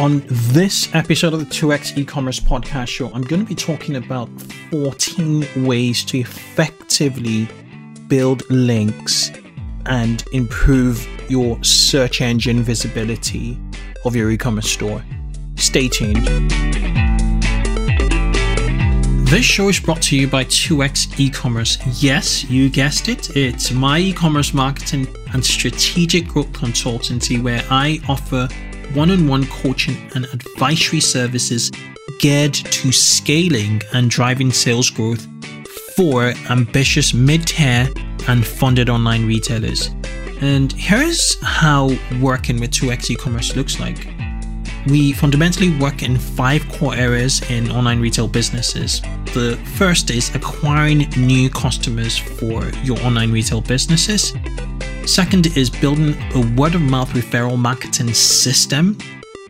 On this episode of the 2x e-commerce podcast show, I'm going to be talking about 14 ways to effectively build links and improve your search engine visibility of your e-commerce store. Stay tuned. This show is brought to you by 2x e-commerce. Yes, you guessed it. It's my e-commerce marketing and strategic growth consultancy where I offer one on one coaching and advisory services geared to scaling and driving sales growth for ambitious mid tier and funded online retailers. And here's how working with 2x e commerce looks like. We fundamentally work in five core areas in online retail businesses. The first is acquiring new customers for your online retail businesses. Second is building a word of mouth referral marketing system.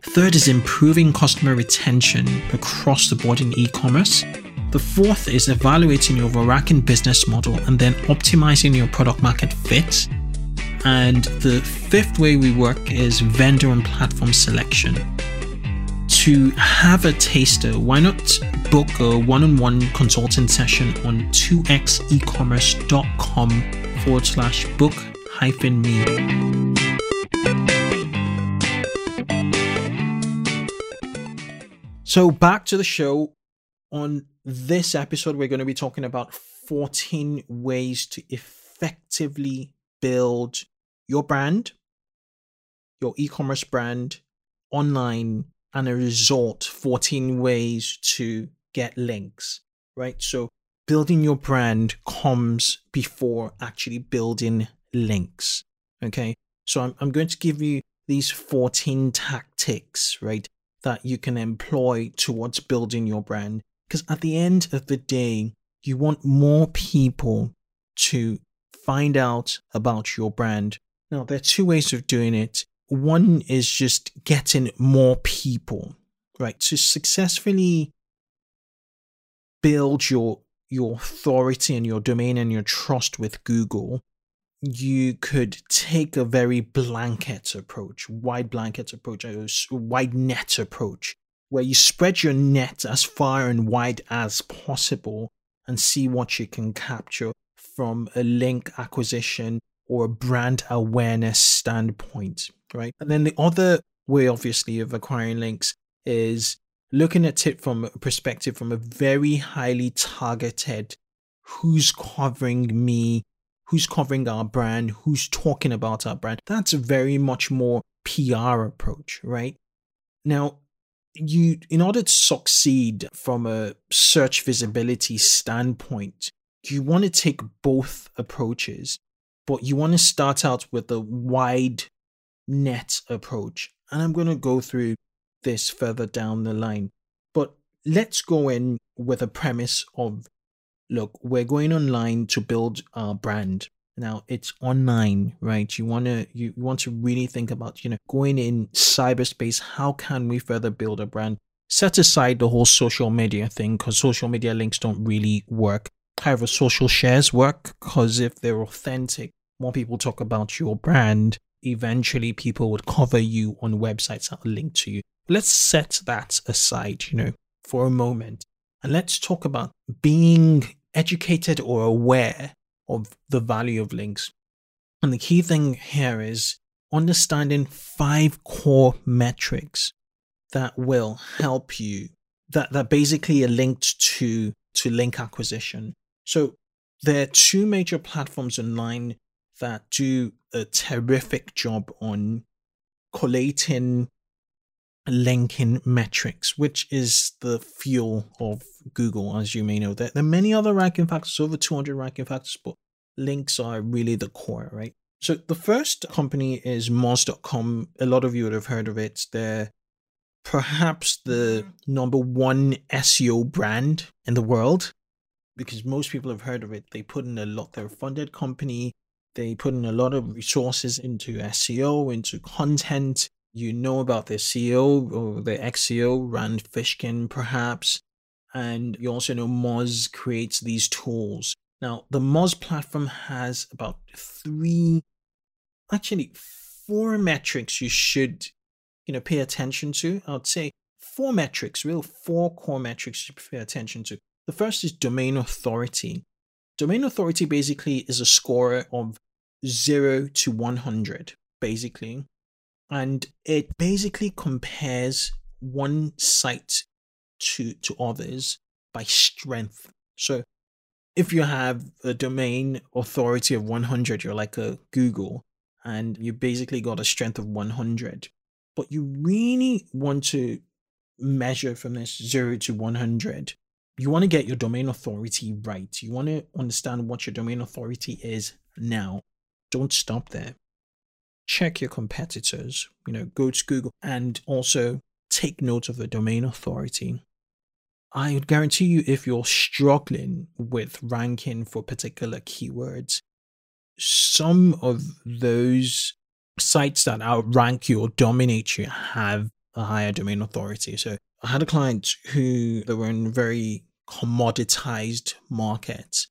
Third is improving customer retention across the board in e commerce. The fourth is evaluating your overarching business model and then optimizing your product market fit. And the fifth way we work is vendor and platform selection. To have a taster, why not book a one on one consulting session on 2xecommerce.com forward slash book me. So back to the show. On this episode, we're going to be talking about 14 ways to effectively build your brand, your e commerce brand online, and a result 14 ways to get links, right? So building your brand comes before actually building links. Okay. So I'm, I'm going to give you these 14 tactics, right, that you can employ towards building your brand. Because at the end of the day, you want more people to find out about your brand. Now, there are two ways of doing it. One is just getting more people, right, to successfully build your your authority and your domain and your trust with Google you could take a very blanket approach, wide blanket approach, a wide net approach, where you spread your net as far and wide as possible and see what you can capture from a link acquisition or a brand awareness standpoint, right? And then the other way, obviously, of acquiring links is looking at it from a perspective from a very highly targeted who's covering me who's covering our brand, who's talking about our brand. That's a very much more PR approach, right? Now, you in order to succeed from a search visibility standpoint, you want to take both approaches, but you want to start out with a wide net approach. And I'm going to go through this further down the line. But let's go in with a premise of look, we're going online to build our brand. Now it's online, right? You want to you want to really think about, you know, going in cyberspace, how can we further build a brand? Set aside the whole social media thing because social media links don't really work. However, social shares work because if they're authentic, more people talk about your brand, eventually people would cover you on websites that link to you. Let's set that aside, you know, for a moment. And let's talk about being educated or aware of the value of links. And the key thing here is understanding five core metrics that will help you that, that basically are linked to, to link acquisition. So there are two major platforms online that do a terrific job on collating linking metrics, which is the fuel of Google, as you may know. There, there are many other ranking factors, over 200 ranking factors, but links are really the core, right? So the first company is Moz.com. A lot of you would have heard of it. They're perhaps the number one SEO brand in the world because most people have heard of it. They put in a lot, they're a funded company. They put in a lot of resources into SEO, into content, you know about the CEO or the ex-CEO, Rand Fishkin, perhaps, and you also know Moz creates these tools. Now, the Moz platform has about three, actually four metrics you should, you know, pay attention to, I'd say four metrics, real four core metrics to pay attention to. The first is domain authority. Domain authority basically is a score of 0 to 100, basically. And it basically compares one site to, to others by strength. So if you have a domain authority of 100, you're like a Google, and you basically got a strength of 100. But you really want to measure from this 0 to 100 you want to get your domain authority right. You want to understand what your domain authority is now. Don't stop there. Check your competitors, you know, go to Google and also take note of the domain authority. I would guarantee you if you're struggling with ranking for particular keywords, some of those sites that outrank you or dominate you have a higher domain authority. So I had a client who they were in very commoditized market.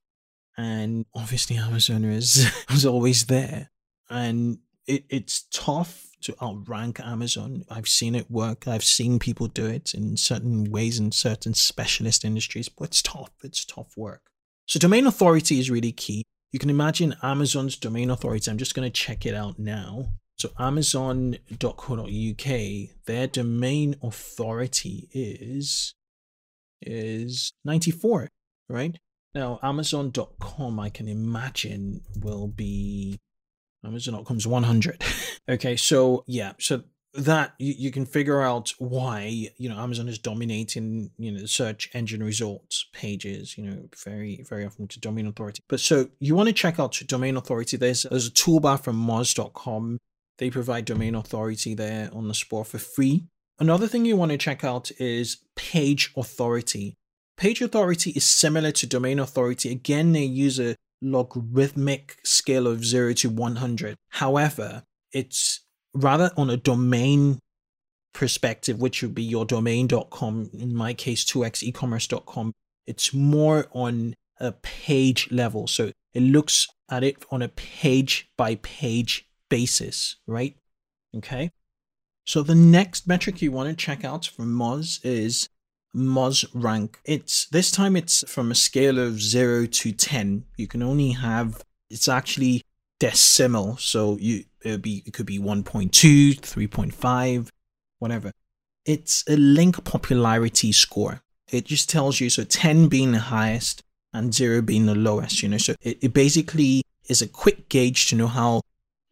And obviously Amazon is was always there. And it, it's tough to outrank Amazon. I've seen it work. I've seen people do it in certain ways in certain specialist industries, but it's tough. It's tough work. So domain authority is really key. You can imagine Amazon's domain authority. I'm just going to check it out now. So amazon.co.uk, their domain authority is is 94, right? Now, Amazon.com, I can imagine, will be Amazon.com's 100. okay, so yeah, so that you, you can figure out why you know Amazon is dominating you know search engine results pages you know very very often to domain authority but so you want to check out domain authority there's there's a toolbar from moz.com they provide domain authority there on the spot for free Another thing you want to check out is page authority. Page authority is similar to domain authority. Again, they use a logarithmic scale of 0 to 100. However, it's rather on a domain perspective, which would be your domain.com, in my case, 2xecommerce.com. It's more on a page level. So it looks at it on a page by page basis, right? Okay. So the next metric you want to check out from Moz is Moz rank. It's this time it's from a scale of 0 to 10. You can only have it's actually decimal, so you it be it could be 1.2, 3.5, whatever. It's a link popularity score. It just tells you so 10 being the highest and 0 being the lowest, you know. So it, it basically is a quick gauge to know how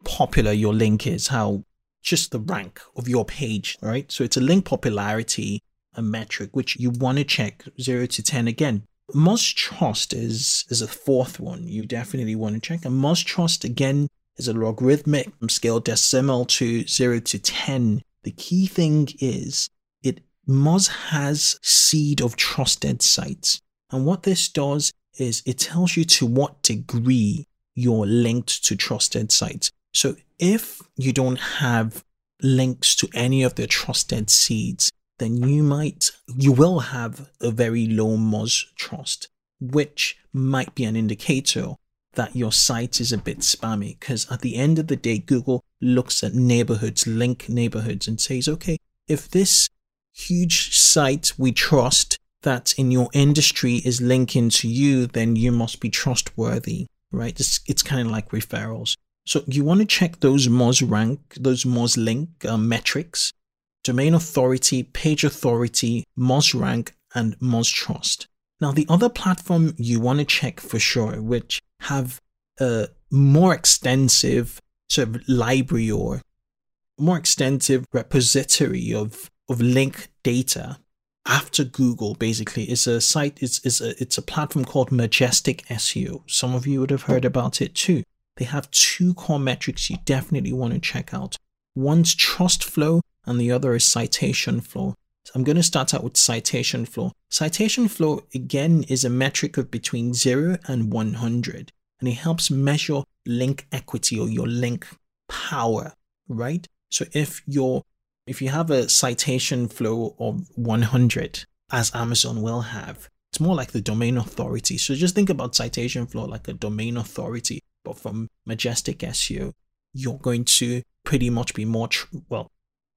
popular your link is, how just the rank of your page, right? So it's a link popularity a metric which you want to check 0 to 10 again. Moz Trust is is a fourth one you definitely want to check. And Moz Trust again is a logarithmic scale decimal to 0 to 10. The key thing is it Moz has seed of trusted sites. And what this does is it tells you to what degree you're linked to trusted sites. So if you don't have links to any of the trusted seeds, then you might, you will have a very low Moz trust, which might be an indicator that your site is a bit spammy. Because at the end of the day, Google looks at neighborhoods, link neighborhoods, and says, okay, if this huge site we trust that in your industry is linking to you, then you must be trustworthy, right? It's, it's kind of like referrals. So you want to check those Moz rank, those Moz link uh, metrics, domain authority, page authority, Moz rank, and Moz trust. Now, the other platform you want to check for sure, which have a more extensive sort of library or more extensive repository of, of link data after Google basically is a site, it's, it's, a, it's a platform called Majestic SEO. Some of you would have heard about it too they have two core metrics you definitely want to check out. One's trust flow and the other is citation flow. So I'm going to start out with citation flow. Citation flow again is a metric of between 0 and 100 and it helps measure link equity or your link power, right? So if you're if you have a citation flow of 100 as Amazon will have, it's more like the domain authority. So just think about citation flow like a domain authority but from Majestic SEO, you're going to pretty much be more, tr- well,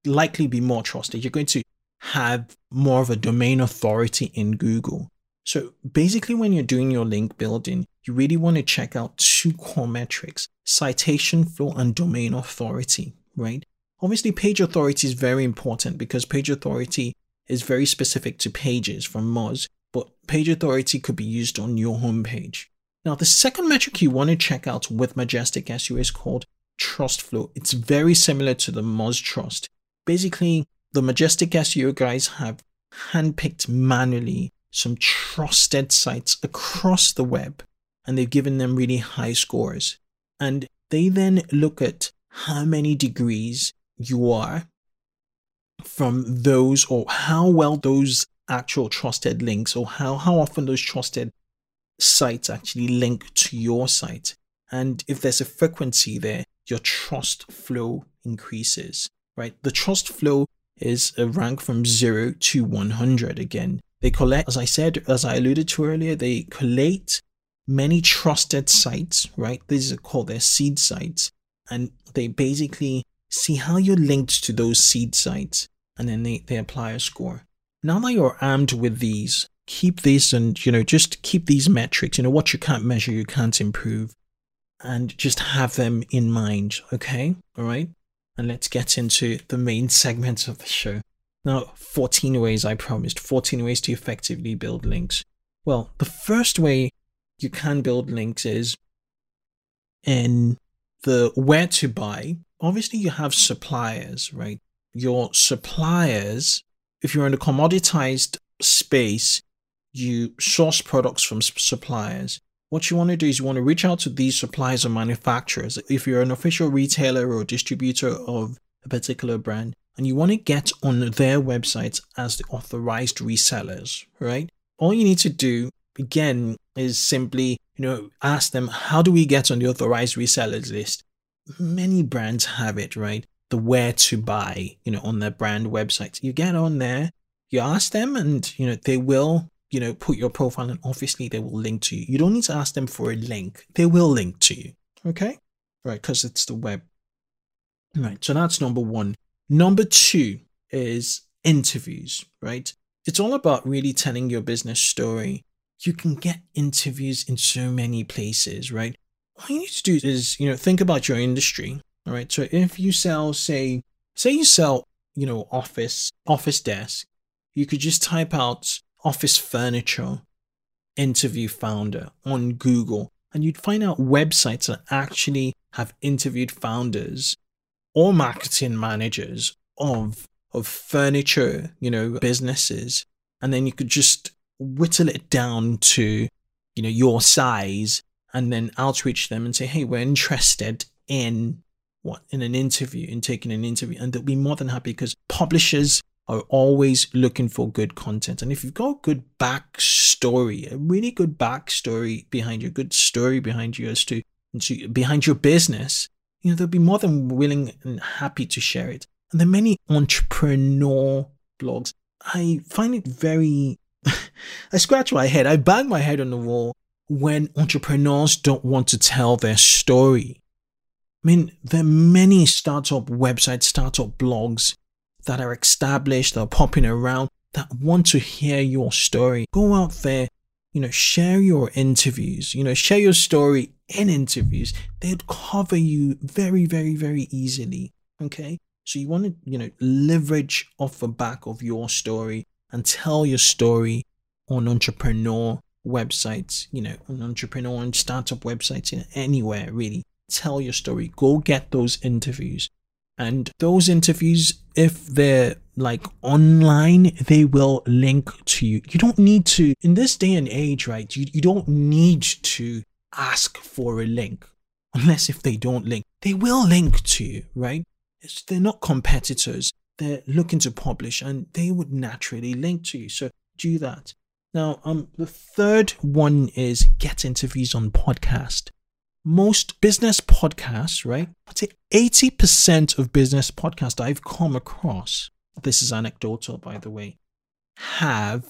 likely be more trusted. You're going to have more of a domain authority in Google. So basically, when you're doing your link building, you really want to check out two core metrics citation flow and domain authority, right? Obviously, page authority is very important because page authority is very specific to pages from Moz, but page authority could be used on your homepage. Now, the second metric you want to check out with Majestic SEO is called trust flow. It's very similar to the Moz Trust. Basically, the Majestic SEO guys have handpicked manually some trusted sites across the web and they've given them really high scores. And they then look at how many degrees you are from those or how well those actual trusted links or how, how often those trusted sites actually link to your site. And if there's a frequency there, your trust flow increases, right? The trust flow is a rank from 0 to 100 again. They collect, as I said, as I alluded to earlier, they collate many trusted sites, right? These are called their seed sites. And they basically see how you're linked to those seed sites and then they, they apply a score. Now that you're armed with these, keep this and, you know, just keep these metrics, you know, what you can't measure, you can't improve, and just have them in mind, okay? All right? And let's get into the main segment of the show. Now, 14 ways I promised, 14 ways to effectively build links. Well, the first way you can build links is in the where to buy. Obviously, you have suppliers, right? Your suppliers, if you're in a commoditized space, you source products from suppliers. What you want to do is you want to reach out to these suppliers or manufacturers. If you're an official retailer or distributor of a particular brand, and you want to get on their websites as the authorized resellers, right? All you need to do again is simply, you know, ask them, how do we get on the authorized resellers list? Many brands have it, right? The where to buy, you know, on their brand websites. You get on there, you ask them, and, you know, they will, you know, put your profile and obviously they will link to you. You don't need to ask them for a link, they will link to you, okay? Right, because it's the web. Right, so that's number one. Number two is interviews, right? It's all about really telling your business story you can get interviews in so many places, right? All you need to do is, you know, think about your industry. All right. So if you sell, say, say you sell, you know, office, office desk, you could just type out office furniture interview founder on Google and you'd find out websites that actually have interviewed founders or marketing managers of of furniture, you know, businesses. And then you could just whittle it down to, you know, your size and then outreach them and say, hey, we're interested in what in an interview, in taking an interview. And they'll be more than happy because publishers are always looking for good content. And if you've got a good backstory, a really good backstory behind your good story behind you as to, to behind your business, you know, they'll be more than willing and happy to share it. And there are many entrepreneur blogs. I find it very I scratch my head. I bang my head on the wall when entrepreneurs don't want to tell their story. I mean, there are many startup websites, startup blogs that are established, that are popping around, that want to hear your story. Go out there, you know, share your interviews, you know, share your story in interviews. They'd cover you very, very, very easily. Okay. So you want to, you know, leverage off the back of your story and tell your story on entrepreneur websites, you know, on entrepreneur and startup websites, you know, anywhere really. Tell your story. Go get those interviews. And those interviews, if they're like online, they will link to you. You don't need to, in this day and age, right? You, you don't need to ask for a link unless if they don't link. They will link to you, right? It's, they're not competitors. They're looking to publish and they would naturally link to you. So do that. Now, um, the third one is get interviews on podcast. Most business podcasts, right? I'd say 80% of business podcasts I've come across, this is anecdotal, by the way, have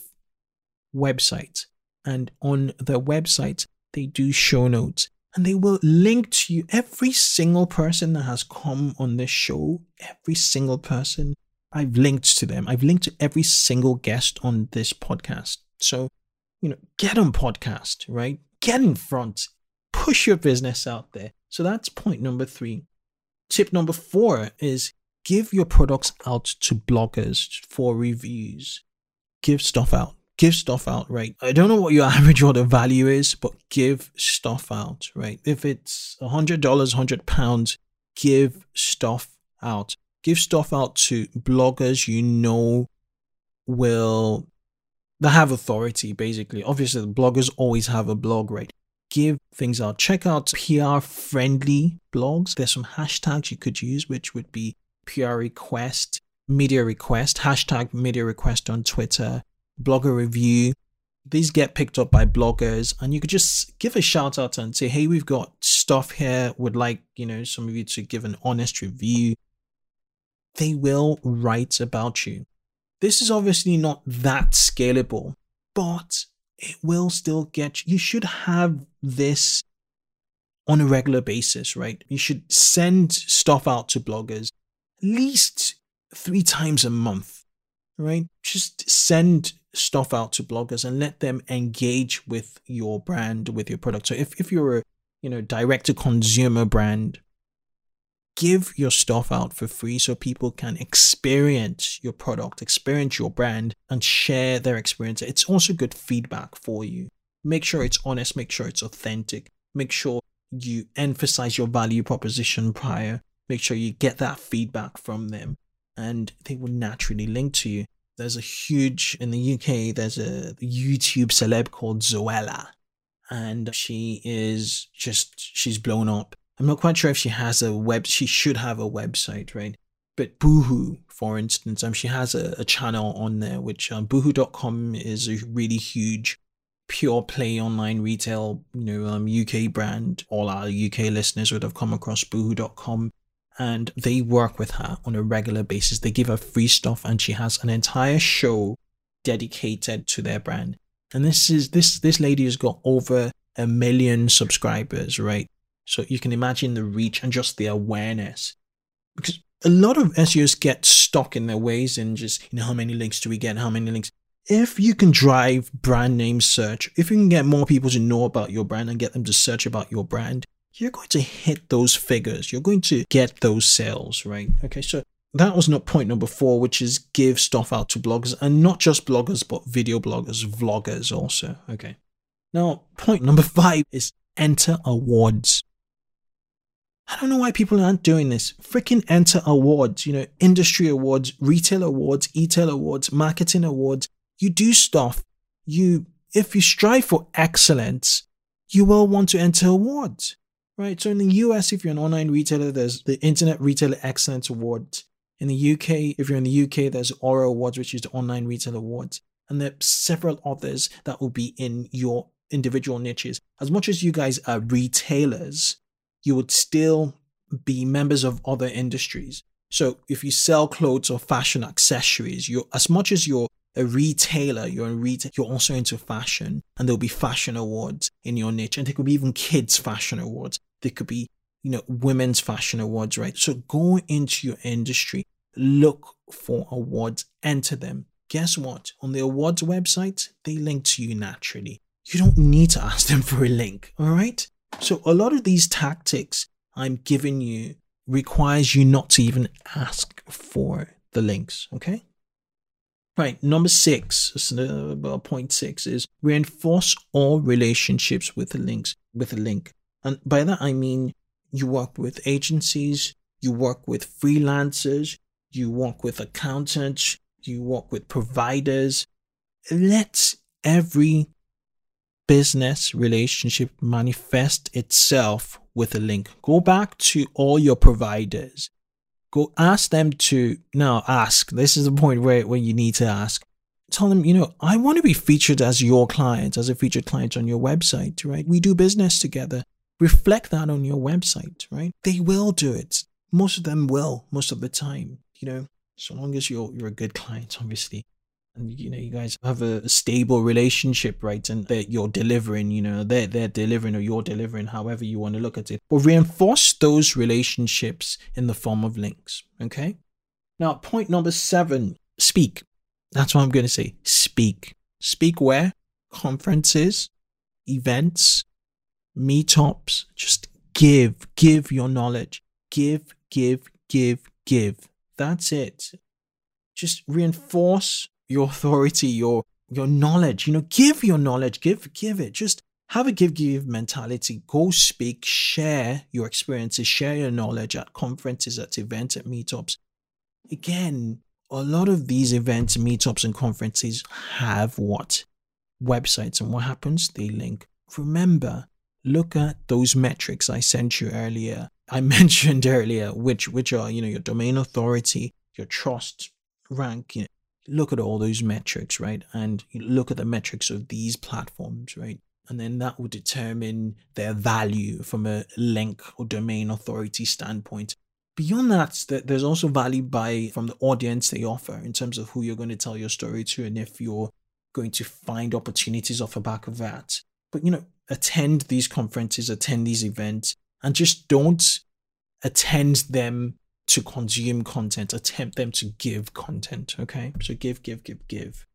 websites. And on their websites, they do show notes and they will link to you. Every single person that has come on this show, every single person I've linked to them. I've linked to every single guest on this podcast. So, you know, get on podcast, right? Get in front, push your business out there. So that's point number three. Tip number four is give your products out to bloggers for reviews. Give stuff out. Give stuff out, right? I don't know what your average order value is, but give stuff out, right? If it's a hundred dollars, hundred pounds, give stuff out. Give stuff out to bloggers you know will that have authority basically. Obviously the bloggers always have a blog, right? Give things out. Check out PR friendly blogs. There's some hashtags you could use, which would be PR request, media request, hashtag media request on Twitter, blogger review. These get picked up by bloggers, and you could just give a shout out and say, Hey, we've got stuff here. Would like, you know, some of you to give an honest review. They will write about you. This is obviously not that scalable, but it will still get you. You should have this on a regular basis, right? You should send stuff out to bloggers at least three times a month, right? Just send stuff out to bloggers and let them engage with your brand, with your product. So if, if you're a, you know, direct to consumer brand, give your stuff out for free so people can experience your product, experience your brand, and share their experience. It's also good feedback for you. Make sure it's honest, make sure it's authentic, make sure you emphasize your value proposition prior make sure you get that feedback from them and they will naturally link to you. There's a huge, in the UK, there's a YouTube celeb called Zoella and she is just, she's blown up. I'm not quite sure if she has a web, she should have a website, right? But Boohoo, for instance, um, she has a, a channel on there, which um, boohoo.com is a really huge pure play online retail, you know, um, UK brand. All our UK listeners would have come across boohoo.com and they work with her on a regular basis. They give her free stuff and she has an entire show dedicated to their brand. And this is this this lady has got over a million subscribers, right? So you can imagine the reach and just the awareness. Because a lot of SEOs get stuck in their ways and just, you know, how many links do we get? How many links? If you can drive brand name search, if you can get more people to know about your brand and get them to search about your brand, you're going to hit those figures. You're going to get those sales, right? Okay, so that was not point number four, which is give stuff out to bloggers and not just bloggers, but video bloggers, vloggers also. Okay. Now, point number five is enter awards. I don't know why people aren't doing this. Freaking enter awards, you know, industry awards, retail awards, e-tail awards, marketing awards. You do stuff. You, if you strive for excellence, you will want to enter awards right? So in the US, if you're an online retailer, there's the Internet Retailer Excellence Award. In the UK, if you're in the UK, there's Aura Awards, which is the Online Retail Awards. And there are several others that will be in your individual niches. As much as you guys are retailers, you would still be members of other industries. So if you sell clothes or fashion accessories, you as much as you're a retailer, you're a retail, you're also into fashion, and there'll be fashion awards in your niche, and there could be even kids fashion awards. There could be, you know, women's fashion awards, right? So go into your industry, look for awards, enter them. Guess what? On the awards website, they link to you naturally. You don't need to ask them for a link, all right? So a lot of these tactics I'm giving you requires you not to even ask for the links, okay? Right, number six, uh, point six is reinforce all relationships with the links with a link. And by that I mean you work with agencies, you work with freelancers, you work with accountants, you work with providers. Let every business relationship manifest itself with a link. Go back to all your providers go ask them to now ask. This is the point where, where you need to ask. Tell them, you know, I want to be featured as your client, as a featured client on your website, right? We do business together. Reflect that on your website, right? They will do it. Most of them will, most of the time, you know, so long as you're you're a good client, obviously and you know you guys have a stable relationship right and that you're delivering you know they're they're delivering or you're delivering however you want to look at it but reinforce those relationships in the form of links okay Now, point number seven speak. That's what I'm going to say. Speak. Speak where? Conferences, events, meetups. Just give, give your knowledge. Give, give, give, give. That's it. Just reinforce your authority, your your knowledge. You know, give your knowledge, give, give it. Just have a give give mentality. Go speak, share your experiences, share your knowledge at conferences, at events, at meetups. Again, a lot of these events, meetups, and conferences have what? Websites. And what happens? They link. Remember, look at those metrics I sent you earlier. I mentioned earlier, which which are, you know, your domain authority, your trust rank, you know, look at all those metrics, right? And look at the metrics of these platforms, right? and then that will determine their value from a link or domain authority standpoint. Beyond that, there's also value by from the audience they offer in terms of who you're going to tell your story to and if you're going to find opportunities off the back of that. But you know, attend these conferences, attend these events, and just don't attend them to consume content, attempt them to give content. Okay. So give, give, give, give.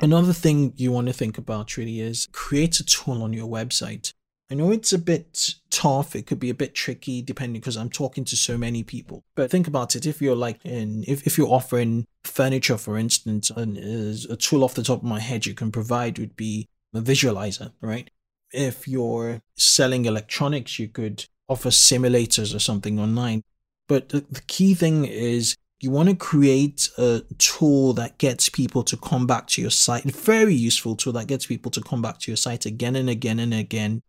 Another thing you want to think about really is create a tool on your website. I know it's a bit tough, it could be a bit tricky depending because I'm talking to so many people. But think about it if you're like in if, if you're offering furniture, for instance, and a tool off the top of my head you can provide would be a visualizer, right? If you're selling electronics, you could offer simulators or something online. But the, the key thing is you want to create a tool that gets people to come back to your site, a very useful tool that gets people to come back to your site again and again and again.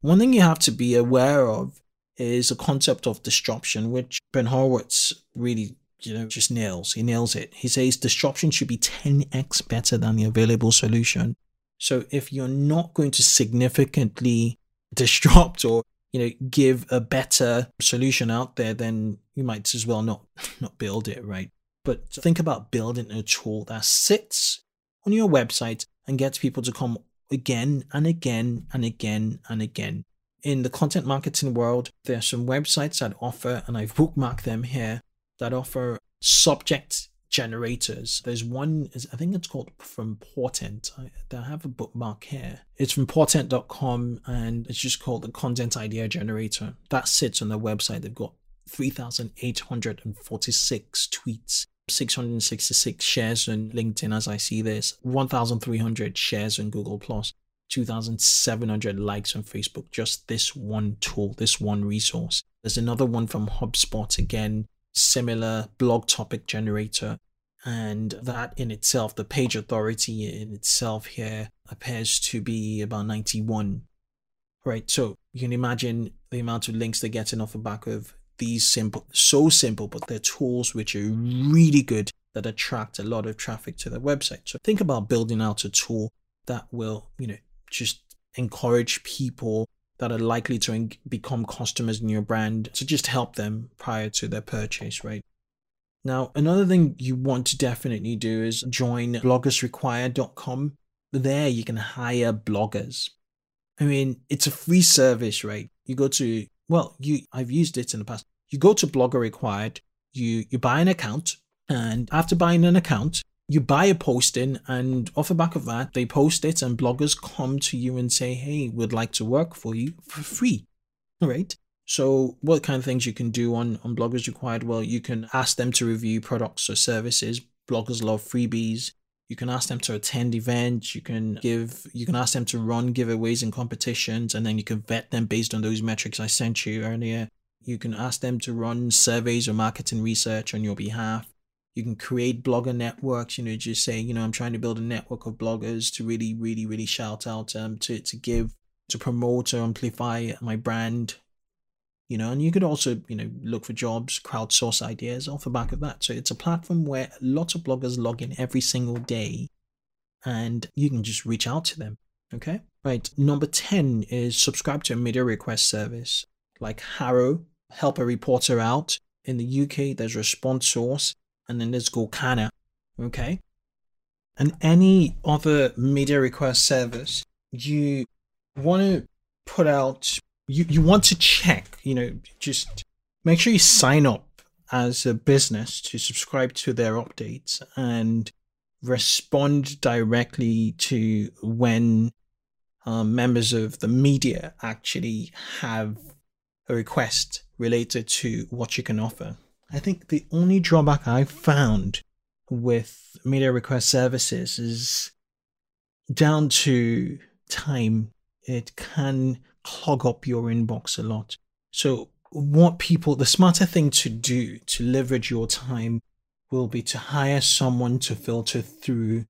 One thing you have to be aware of is a concept of disruption, which Ben Horowitz really, you know, just nails. He nails it. He says disruption should be 10x better than the available solution. So if you're not going to significantly disrupt or you know give a better solution out there then you might as well not not build it right? But think about building a tool that sits on your website and gets people to come again and again and again and again. In the content marketing world there are some websites that offer and i've bookmarked them here that offer subject generators. There's one, I think it's called from Portent. I, I have a bookmark here. It's from portent.com and it's just called the Content Idea Generator. That sits on their website. They've got 3,846 tweets. 666 shares on LinkedIn as I see this, 1,300 shares on Google Plus, 2,700 likes on Facebook. Just this one tool, this one resource. There's another one from HubSpot again, similar blog topic generator. And that in itself, the page authority in itself here appears to be about 91. Right. So you can imagine the amount of links they're getting off the back of these simple, so simple, but they're tools which are really good that attract a lot of traffic to their website. So think about building out a tool that will, you know, just encourage people that are likely to become customers in your brand to just help them prior to their purchase, right? Now, another thing you want to definitely do is join bloggersrequired.com. There you can hire bloggers. I mean, it's a free service, right? You go to, well, you I've used it in the past. You go to Blogger Required, you you buy an account, and after buying an account, you buy a posting and off the back of that they post it and bloggers come to you and say hey we'd like to work for you for free. Right? So what kind of things you can do on on bloggers required? Well you can ask them to review products or services. Bloggers love freebies. You can ask them to attend events. You can give you can ask them to run giveaways and competitions and then you can vet them based on those metrics i sent you earlier. You can ask them to run surveys or marketing research on your behalf you can create blogger networks you know just say you know i'm trying to build a network of bloggers to really really really shout out um to, to give to promote or amplify my brand you know and you could also you know look for jobs crowdsource ideas off the back of that. So it's a platform where lots of bloggers log in every single day and you can just reach out to them okay? Right number 10 is subscribe to a media request service like HARO, help a reporter out. In the uk there's ResponseSource and then there's Gorkana, okay? And any other media request service, you want to put out, you, you want to check, you know, just make sure you sign up as a business to subscribe to their updates and respond directly to when um, members of the media actually have a request related to what you can offer. I think the only drawback I've found with media request services is down to time. It can clog up your inbox a lot. So, what people, the smarter thing to do to leverage your time will be to hire someone to filter through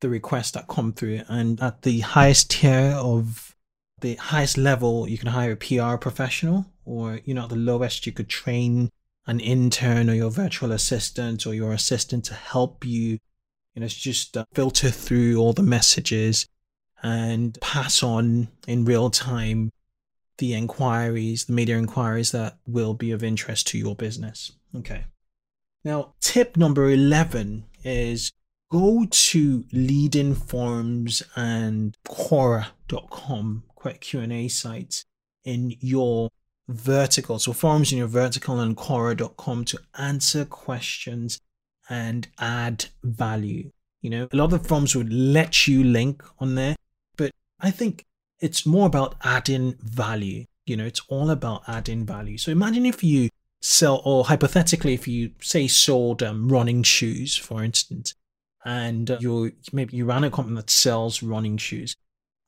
the requests that come through. And at the highest tier of the highest level, you can hire a PR professional, or, you know, at the lowest, you could train an intern or your virtual assistant or your assistant to help you. You know, just uh, filter through all the messages and pass on in real time the inquiries, the media inquiries that will be of interest to your business. Okay. Now, tip number 11 is go to leading forums and quora.com, quick Q&A sites in your vertical. So forums in your vertical and quora.com to answer questions and add value. You know, a lot of the forums would let you link on there, but I think it's more about adding value. You know, it's all about adding value. So imagine if you sell, or hypothetically, if you say sold um, running shoes, for instance, and uh, you maybe you ran a company that sells running shoes.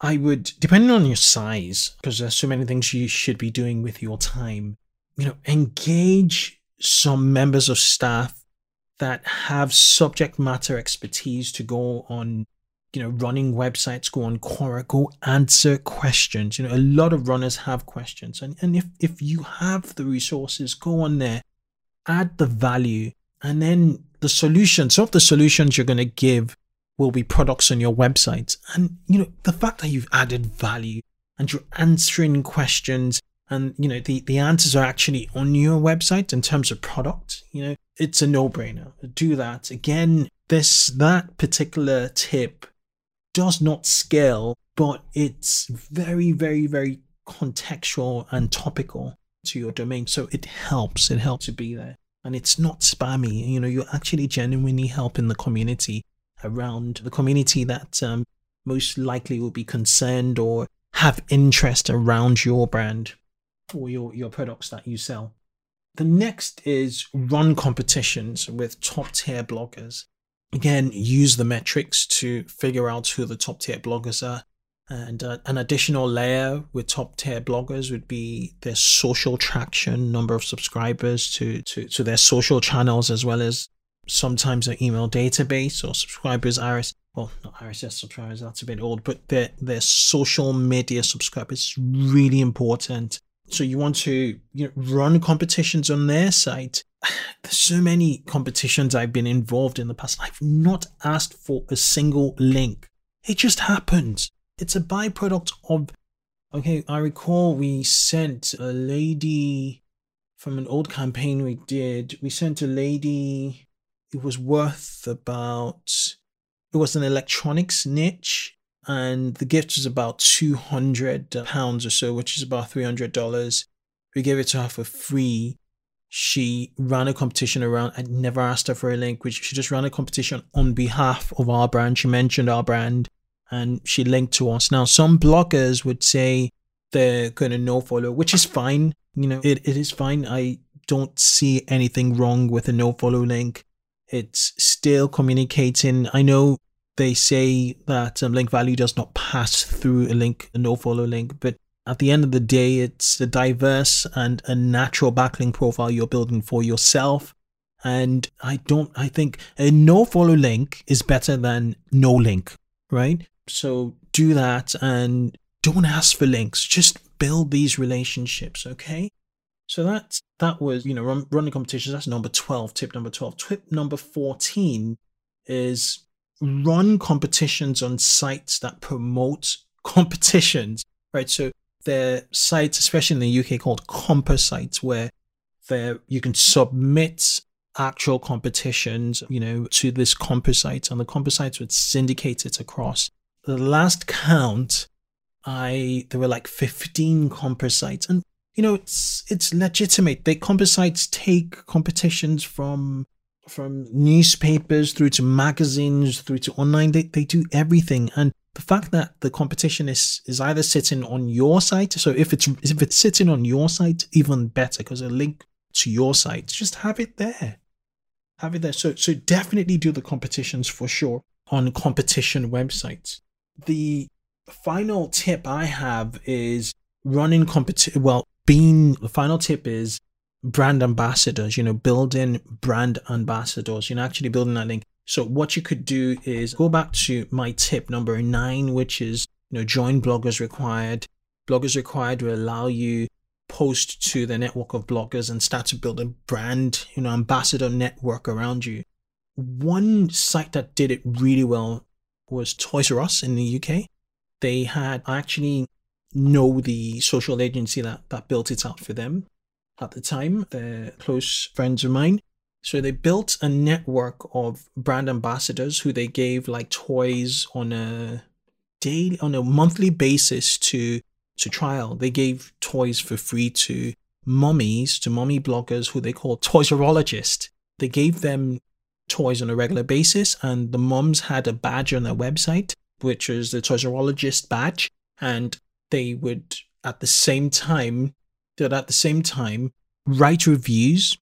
I would, depending on your size, because there's so many things you should be doing with your time, you know, engage some members of staff that have subject matter expertise to go on you know, running websites, go on Quora, go answer questions. You know, a lot of runners have questions. And, and if, if you have the resources, go on there, add the value, and then the solutions, some of the solutions you're going to give will be products on your website. And, you know, the fact that you've added value and you're answering questions and, you know, the, the answers are actually on your website in terms of product, you know, it's a no brainer. Do that. Again, this, that particular tip does not scale, but it's very, very, very contextual and topical to your domain. So it helps. It helps to be there. And it's not spammy. You know, you're actually genuinely helping the community around the community that um, most likely will be concerned or have interest around your brand or your, your products that you sell. The next is run competitions with top tier bloggers again use the metrics to figure out who the top tier bloggers are and uh, an additional layer with top tier bloggers would be their social traction number of subscribers to, to, to their social channels as well as sometimes their email database or subscribers RS well not RSS subscribers that's a bit old but their their social media subscribers is really important so you want to you know, run competitions on their site. There's so many competitions I've been involved in the past. I've not asked for a single link. It just happens. It's a byproduct of. Okay, I recall we sent a lady from an old campaign we did. We sent a lady. It was worth about. It was an electronics niche and the gift was about 200 pounds or so, which is about $300. We gave it to her for free. She ran a competition around. I never asked her for a link, which she just ran a competition on behalf of our brand. She mentioned our brand and she linked to us. Now, some bloggers would say they're going to no follow, which is fine. You know, it, it is fine. I don't see anything wrong with a no follow link. It's still communicating. I know they say that um, link value does not pass through a link, a no follow link, but at the end of the day, it's a diverse and a natural backlink profile you're building for yourself. And I don't, I think a no follow link is better than no link, right? So do that and don't ask for links. Just build these relationships, okay? So that that was, you know, run, running competitions. That's number 12, tip number 12. Tip number 14 is run competitions on sites that promote competitions, right? So there are sites, especially in the UK, called Compa sites, where there you can submit actual competitions, you know, to this Compa site, and the Compa sites would syndicate it across. The last count, I there were like 15 Compa sites, and you know, it's it's legitimate. They composites take competitions from from newspapers through to magazines through to online. They they do everything, and the fact that the competition is is either sitting on your site. So if it's if it's sitting on your site, even better because a link to your site, just have it there. Have it there. So so definitely do the competitions for sure on competition websites. The final tip I have is running competition. Well, being the final tip is brand ambassadors. You know, building brand ambassadors. You know, actually building that link. So what you could do is go back to my tip number nine, which is you know join bloggers required. Bloggers required will allow you post to the network of bloggers and start to build a brand, you know, ambassador network around you. One site that did it really well was Toys R Us in the UK. They had actually know the social agency that, that built it out for them at the time. They're close friends of mine. So they built a network of brand ambassadors who they gave like toys on a daily on a monthly basis to to trial. They gave toys for free to mummies, to mummy bloggers who they call toyserologists. They gave them toys on a regular basis and the mums had a badge on their website, which was the toyserologist badge, and they would at the same time that at the same time write reviews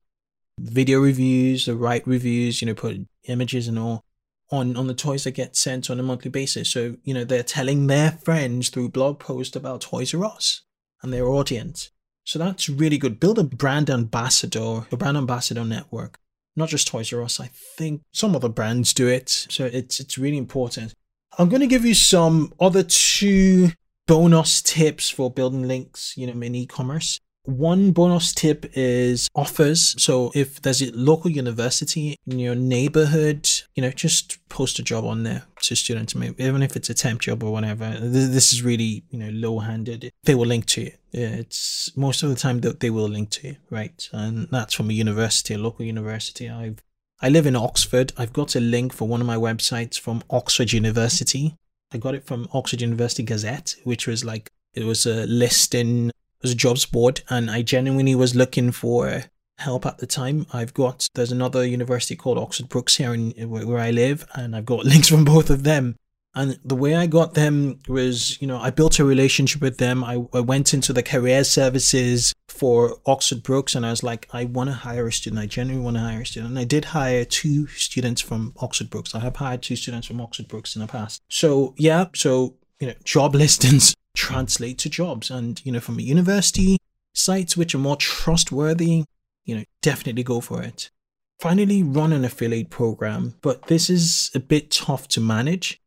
video reviews, the right reviews, you know, put images and all on on the toys that get sent on a monthly basis. So, you know, they're telling their friends through blog posts about Toys R Us and their audience. So that's really good. Build a brand ambassador, a brand ambassador network. Not just Toys R Us. I think some other brands do it. So it's it's really important. I'm going to give you some other two bonus tips for building links, you know, in e-commerce. One bonus tip is offers. So if there's a local university in your neighborhood, you know, just post a job on there to students, maybe even if it's a temp job or whatever. This is really, you know, low handed. They will link to you. It's most of the time that they will link to you, right? And that's from a university, a local university. I've I live in Oxford. I've got a link for one of my websites from Oxford University. I got it from Oxford University Gazette, which was like it was a listing was a jobs board and I genuinely was looking for help at the time. I've got, there's another university called Oxford Brookes here in where I live and I've got links from both of them. And the way I got them was, you know, I built a relationship with them. I, I went into the career services for Oxford Brookes and I was like, I want to hire a student. I genuinely want to hire a student. And I did hire two students from Oxford Brookes. I have hired two students from Oxford Brookes in the past. So, yeah, so, you know, job listings translate to jobs. And, you know, from a university, sites which are more trustworthy, you know, definitely go for it. Finally, run an affiliate program, but this is a bit tough to manage,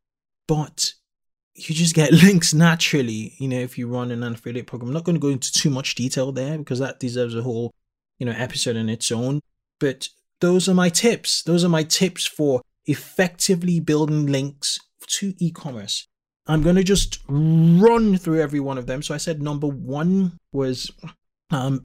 but you just get links naturally, you know, if you run an affiliate program. I'm not going to go into too much detail there because that deserves a whole, you know, episode in its own. But those are my tips. Those are my tips for effectively building links to e-commerce. I'm going to just run through every one of them. So I said number one was um,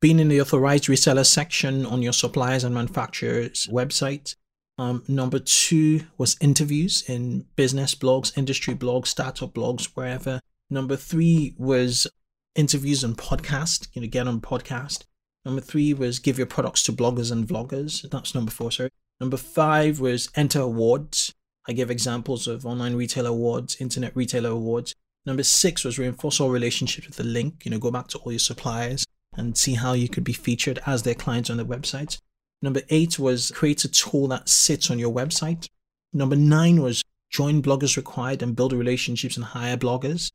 being in the authorized reseller section on your suppliers and manufacturers website. Um, number two was interviews in business blogs, industry blogs, startup blogs, wherever. Number three was interviews and podcast, you know, get on podcast. Number three was give your products to bloggers and vloggers. That's number four, sorry. Number five was enter awards. I give examples of online retailer awards, internet retailer awards. Number six was reinforce all relationships with the link. You know, go back to all your suppliers and see how you could be featured as their clients on their website. Number eight was create a tool that sits on your website. Number nine was join bloggers required and build relationships and hire bloggers.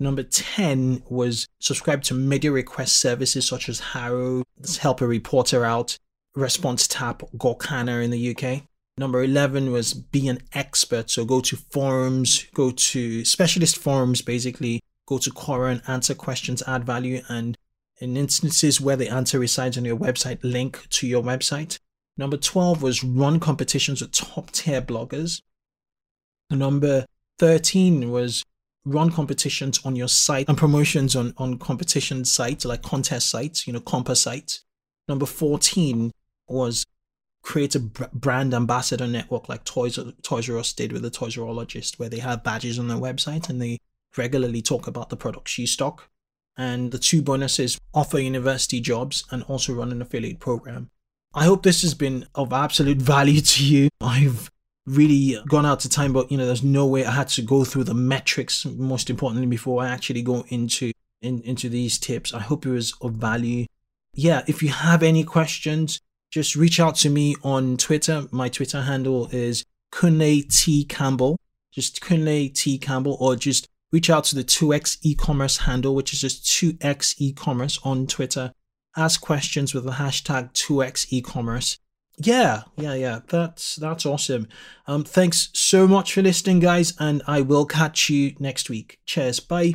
Number 10 was subscribe to media request services such as HARO, help a reporter out, Response Tap, Gorkana in the UK. Number 11 was be an expert. So go to forums, go to specialist forums, basically, go to Quora and answer questions, add value, and in instances where the answer resides on your website, link to your website. Number 12 was run competitions with top tier bloggers. Number 13 was run competitions on your site and promotions on, on competition sites like contest sites, you know, compa sites. Number 14 was create a brand ambassador network like Toys Toys R Us did with the Toyserologist, where they have badges on their website and they regularly talk about the products you stock. And the two bonuses offer university jobs and also run an affiliate program. I hope this has been of absolute value to you. I've really gone out to time, but you know, there's no way I had to go through the metrics most importantly before I actually go into in, into these tips. I hope it was of value. Yeah, if you have any questions, just reach out to me on Twitter. My Twitter handle is Kunle T Campbell. Just Kunle T Campbell, or just reach out to the 2x e-commerce handle, which is just 2x e-commerce on Twitter. Ask questions with the hashtag 2x e-commerce. Yeah, yeah, yeah. That's that's awesome. Um, thanks so much for listening, guys, and I will catch you next week. Cheers. Bye.